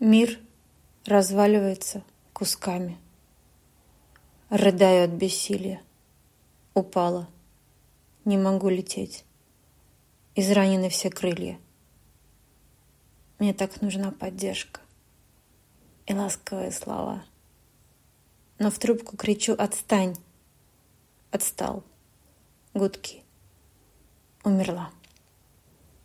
Мир разваливается кусками. Рыдаю от бессилия. Упала. Не могу лететь. Изранены все крылья. Мне так нужна поддержка и ласковые слова. Но в трубку кричу «Отстань!» Отстал. Гудки. Умерла.